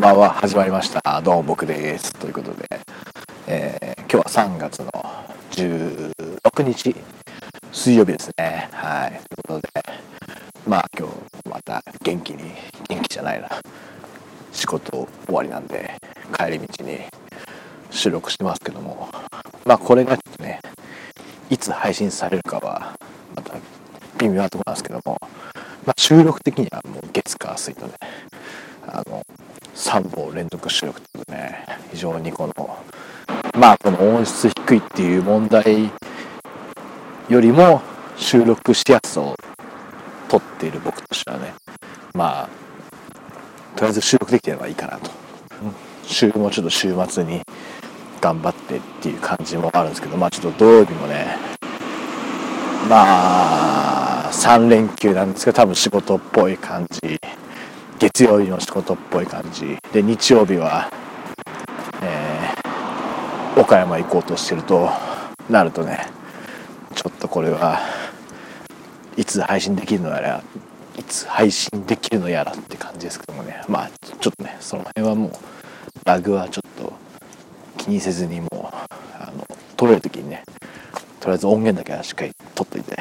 んばんは。始まりました。どうも僕です。ということで、えー、今日は3月の16日水曜日ですね。はい。ということでまあ今日また元気に元気じゃないな。仕事終わりなんで帰り道に収録してますけども。まあこれがちょっとねいつ配信されるかはまた微妙なところなんですけども、まあ、収録的にはもう月火水とねあの3本連続収録というね非常にこのまあこの音質低いっていう問題よりも収録しやすさを撮っている僕としてはねまあとりあえず収録できてればいいかなと。週もちょっと週末に頑張ってっていう感じもあるんですけどまあちょっと土曜日もねまあ3連休なんですけど多分仕事っぽい感じ月曜日の仕事っぽい感じ。で日曜日は、えー、岡山行こうとしてるとなるとねちょっとこれはいつ配信できるのやらいつ配信できるのやらって感じですけどもね。まあちょっとねその辺はもうラグはちょっと気にせずにもうあの撮れる時にねとりあえず音源だけはしっかり撮っといて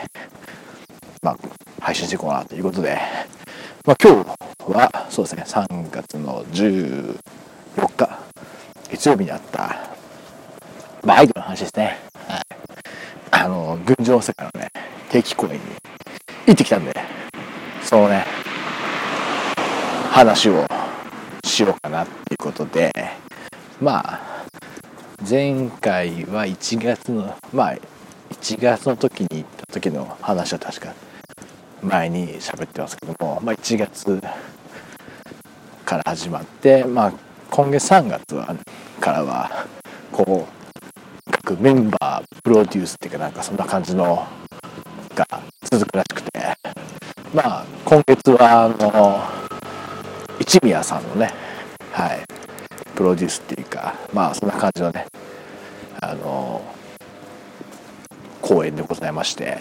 まあ配信していこうかなということで。まあ今日そうですね。3月の14日月曜日にあったまあアイドルの話ですね。はい。あの群青世界のね定期公演に行ってきたんでそのね話をしようかなっていうことでまあ前回は1月のまあ1月の時に行った時の話は確か前に喋ってますけども、まあ、1月から始まって、まあ、今月3月はからはこう各メンバープロデュースっていうかなんかそんな感じのが続くらしくてまあ今月はあの一宮さんのねはいプロデュースっていうかまあそんな感じのねあの公演でございまして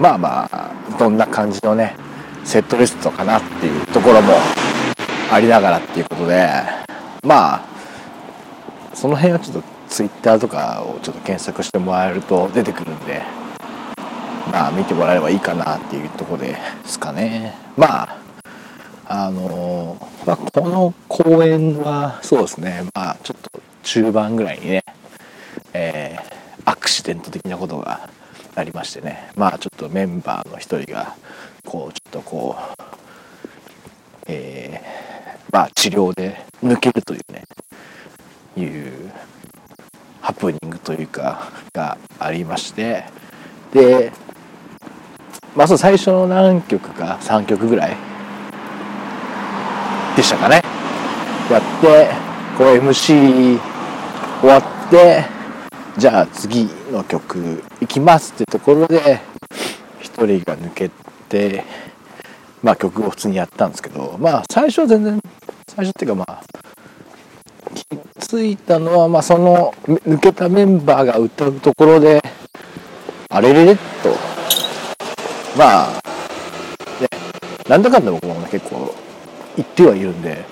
まあまあどんな感じのねセットリストかなっていうところもありながらっていうことでまあその辺はちょっとツイッターとかをちょっと検索してもらえると出てくるんでまあ見てもらえればいいかなっていうとこですかね。まああのまあ、この公演はそうですね。まあちょっと中盤ぐらいにね、えー、アクシデント的なことがありましてね。まあちょっとメンバーの一人がこうちょっとこうえーまあ、治療で抜けるというねいうハプニングというかがありましてでまあそう最初の何曲か3曲ぐらいでしたかね。やってこう MC 終わってじゃあ次の曲いきますってところで1人が抜けてまあ曲を普通にやったんですけどまあ最初は全然最初っていうかまあ気づいたのはまあその抜けたメンバーが歌うところであれれれと。まあねなんだかんだ僕もね結構言ってはいるんで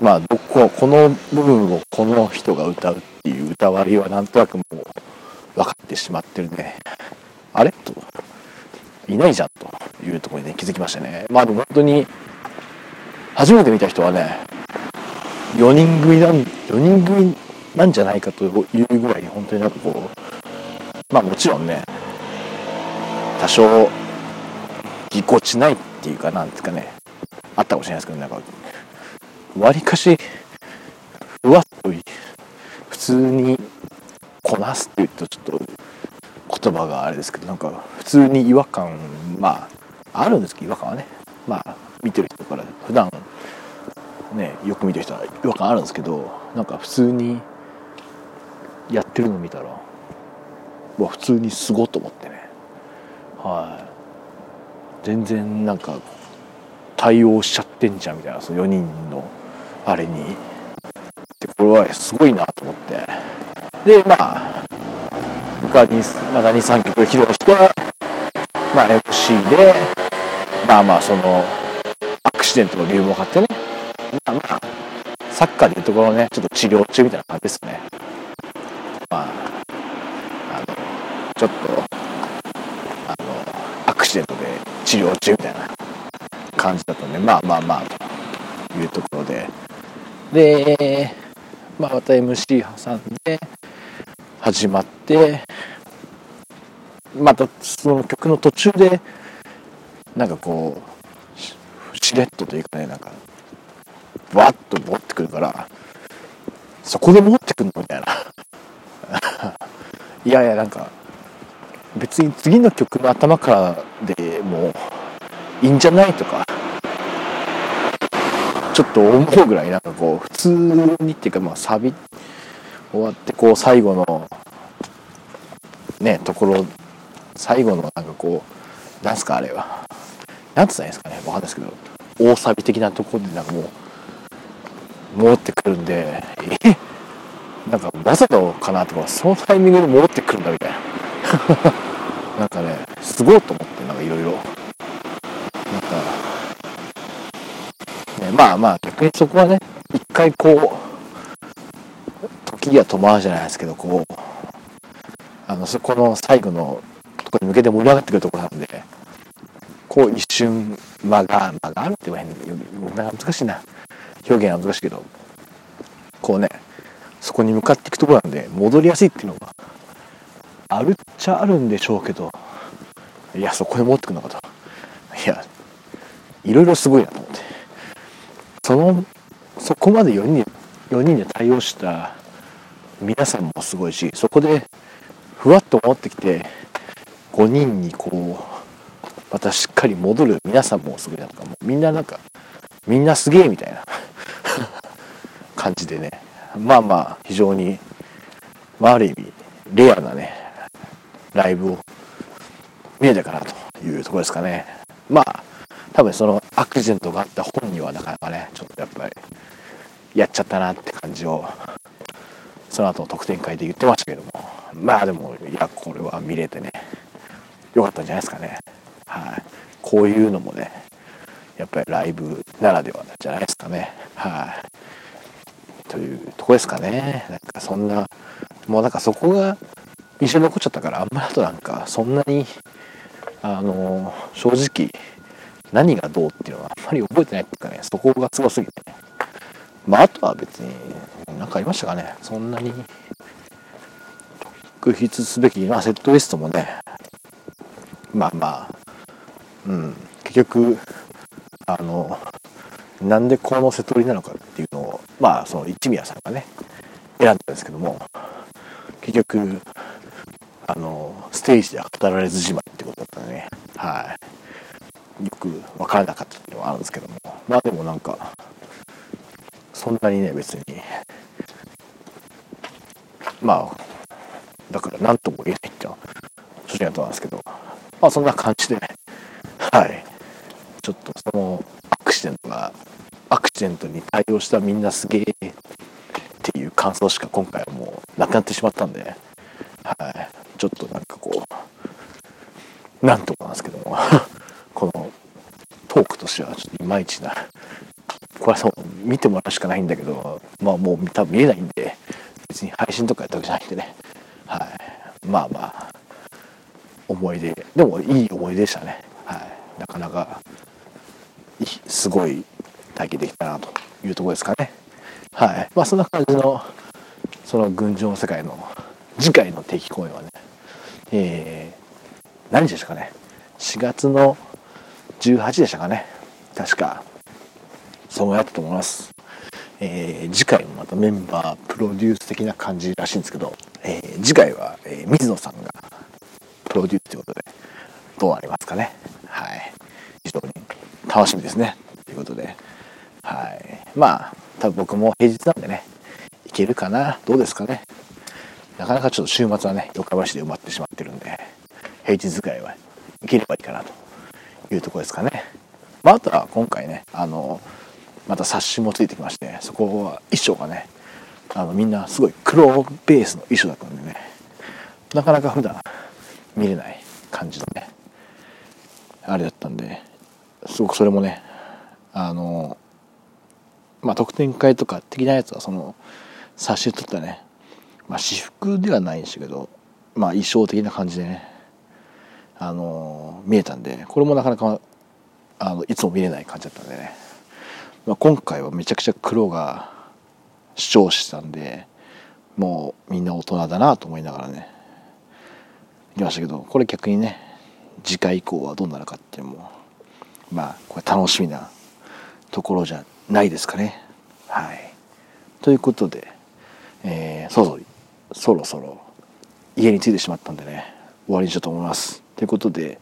まあどここの部分をこの人が歌うっていう歌割りはなんとなくもう分かってしまってるんであれと。いないじゃんというところにね気づきましたね。まあでも本当に初めて見た人はね4人組なん4人組なんじゃないかというぐらいに本当になんかこうまあもちろんね多少ぎこちないっていうかなんですかねあったかもしれないですけどなんかわりかしふわっと普通にこなすって言うとちょっと言葉があれですけどなんか普通に違和感まああるんですけど違和感はねまあ見てる人から普段ねよく見てる人は違和感あるんですけどなんか普通にやってるの見たらわ普通にすごっと思ってね。はい。全然なんか対応しちゃってんじゃんみたいなその4人のあれに。でこれはすごいなと思って。でまあ他にまだ23曲披露してまあ MC でまあまあそのアクシデントの理由も分かってね。あまあサッカーでいうところねちょっと治療中みたいな感じですねまああのちょっとあのアクシデントで治療中みたいな感じだったんでまあまあまあというところででまあまた MC 挟んで始まってまたその曲の途中でなんかこうしれっとというかねなんかバッと持ってくるからそこで持ってくんのみたいな。いやいやなんか別に次の曲の頭からでもいいんじゃないとかちょっと思うぐらいなんかこう普通にっていうかまあサビ終わってこう最後のねところ最後のなんかこうなんすかあれは。なんつったらいいんですかね。わかんないですけど。大サビ的なところでなんかもう戻ってくるんでえ？なんかわざとかなとかそのタイミングで戻ってくるんだみたいな。なんかねすごいと思ってなんかいろいろ。なんかねまあまあ逆にそこはね一回こう時が止まるじゃないですけどこうあのそこの最後のとこに向けて盛り上がってくるところなんでこう一瞬間が間が？あるって言わへん。難しいな。表現は難しいけどこうねそこに向かっていくところなんで戻りやすいっていうのがあるっちゃあるんでしょうけどいやそこで持ってくのかと。いやいろいろすごいなと思って。そのそこまで4人 ,4 人で対応した皆さんもすごいしそこでふわっと持ってきて5人にこうまたしっかり戻る皆さんもすごいなとかもうみんななんかみんなすげえみたいな。感じでね。まあまあ非常に、まあ、ある意味レアなねライブを見えたかなというところですかね。まあ多分そのアクシデントがあった本人はなかなかねちょっとやっぱりやっちゃったなって感じをその後の特典会で言ってましたけども。まあでもいやこれは見れてねよかったんじゃないですかね。はい。こういうのもねやっぱりライブならではじゃないですかね。はい。というとこですかね。なんかそんなもうなんかそこが印象に残っちゃったからあんまりあとなんかそんなにあの正直何がどうっていうのはあんまり覚えてないっていうかねそこがすごすぎて。ねまああとは別に何かありましたかね。そんなに特筆すべき、まあ、セットリストもねまあまあうん。結局あのなんでこの瀬戸りなのかっていうまあその一宮さんがね選んだんですけども結局あのステージでは語られずじまいってことだったんでねはい。よく分からなかったっていうのはあるんですけどもまあでもなんかそんなにね別にまあだから何とも言えないっていうのは正直なとなんですけどまあそんな感じではい。ちょっとそのアクシデントがアクシデントに対応したみんなすげえっていう感想しか今回はもうなくなってしまったんで、はい、ちょっとなんかこうなんとかなんですけども。このトークとしてはちょっといまいちなこれはそう見てもらうしかないんだけどまあもう多分見えないんで別に配信とかやったわけじゃないんでね。はい。まあまあ思い出でもいい思い出でしたね。はい。なかなかすごい体験できたなというとこですかね。はい。まあそんな感じのその群青の世界の次回の定期公演はねえー、何でしたかね。4月の18でしたかね。確か。そうやったと思います。えー、次回もまたメンバープロデュース的な感じらしいんですけど、えー、次回は、えー、水野さんがプロデュースということでどうなりますかね。はい。非常に楽しみですね。ということで。はい。まあ多分僕も平日なんでね行けるかな。どうですかね。なかなかちょっと週末はね四日橋で埋まってしまってるんで平日ぐらいは行ければいいかなというとこですかね。まあ、あとは今回ねあのまた冊子もついてきましてそこは衣装がねあのみんなすごい黒ベースの衣装だったんでねなかなか普段見れない感じのねあれだったんですごくそれもねあのまあ特典会とか的なやつはその冊子で撮ったね、まあ、私服ではないんですけどまあ衣装的な感じでねあの見えたんでこれもなかなかあのいつも見れない感じだったんでね、まあ、今回はめちゃくちゃ黒が主張してたんでもうみんな大人だなと思いながらね行きましたけどこれ逆にね次回以降はどうなるかっていうのもまあこれ楽しみなところじゃないですかね。はい。ということで、えー、そろそろそろそろ家に着いてしまったんでね終わりにしようと思います。ということで、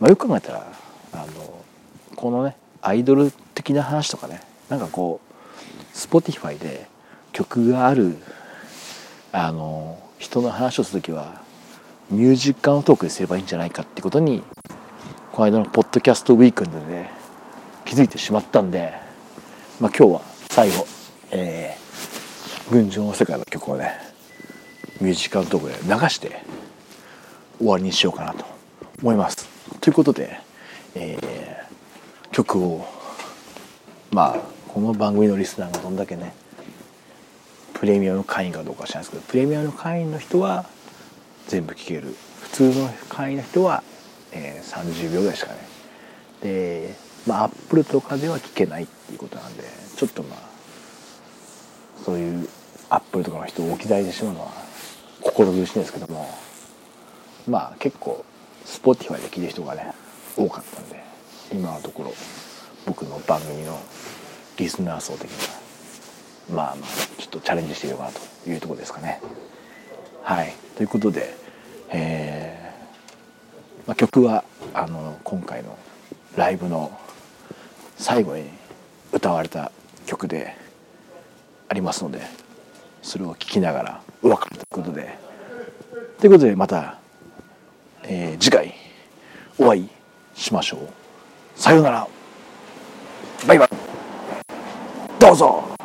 まあ、よく考えたらあのこのねアイドル的な話とかねなんかこう Spotify で曲があるあの人の話をする時はミュージックのトークですればいいんじゃないかってことにこの間のポッドキャストウィークンでね気づいてしまったんで、まあ、今日は最後、えー、群青の世界の曲をねミュージックのトークで流して終わりにしようかなと思います。ということで、えー、曲をまあこの番組のリスナーがどんだけねプレミアム会員かどうか知らないですけどプレミアム会員の人は全部聴ける普通の会員の人は、えー、30秒ぐらいしかねでまあアップルとかでは聞けないっていうことなんでちょっとまあそういうアップルとかの人を置き去りにしてしまうのは心苦しいんですけどもまあ結構 Spotify で聞いる人がね多かったんで今のところ僕の番組のリスナー層的にはまあまあちょっとチャレンジしてみようかなというとこですかね。はいということで、えーまあ、曲はあの今回のライブの最後に歌われた曲でありますのでそれを聴きながらお別れということで。ということでまた、えー、次回お会いしましょう。さようなら。バイバイ。どうぞ。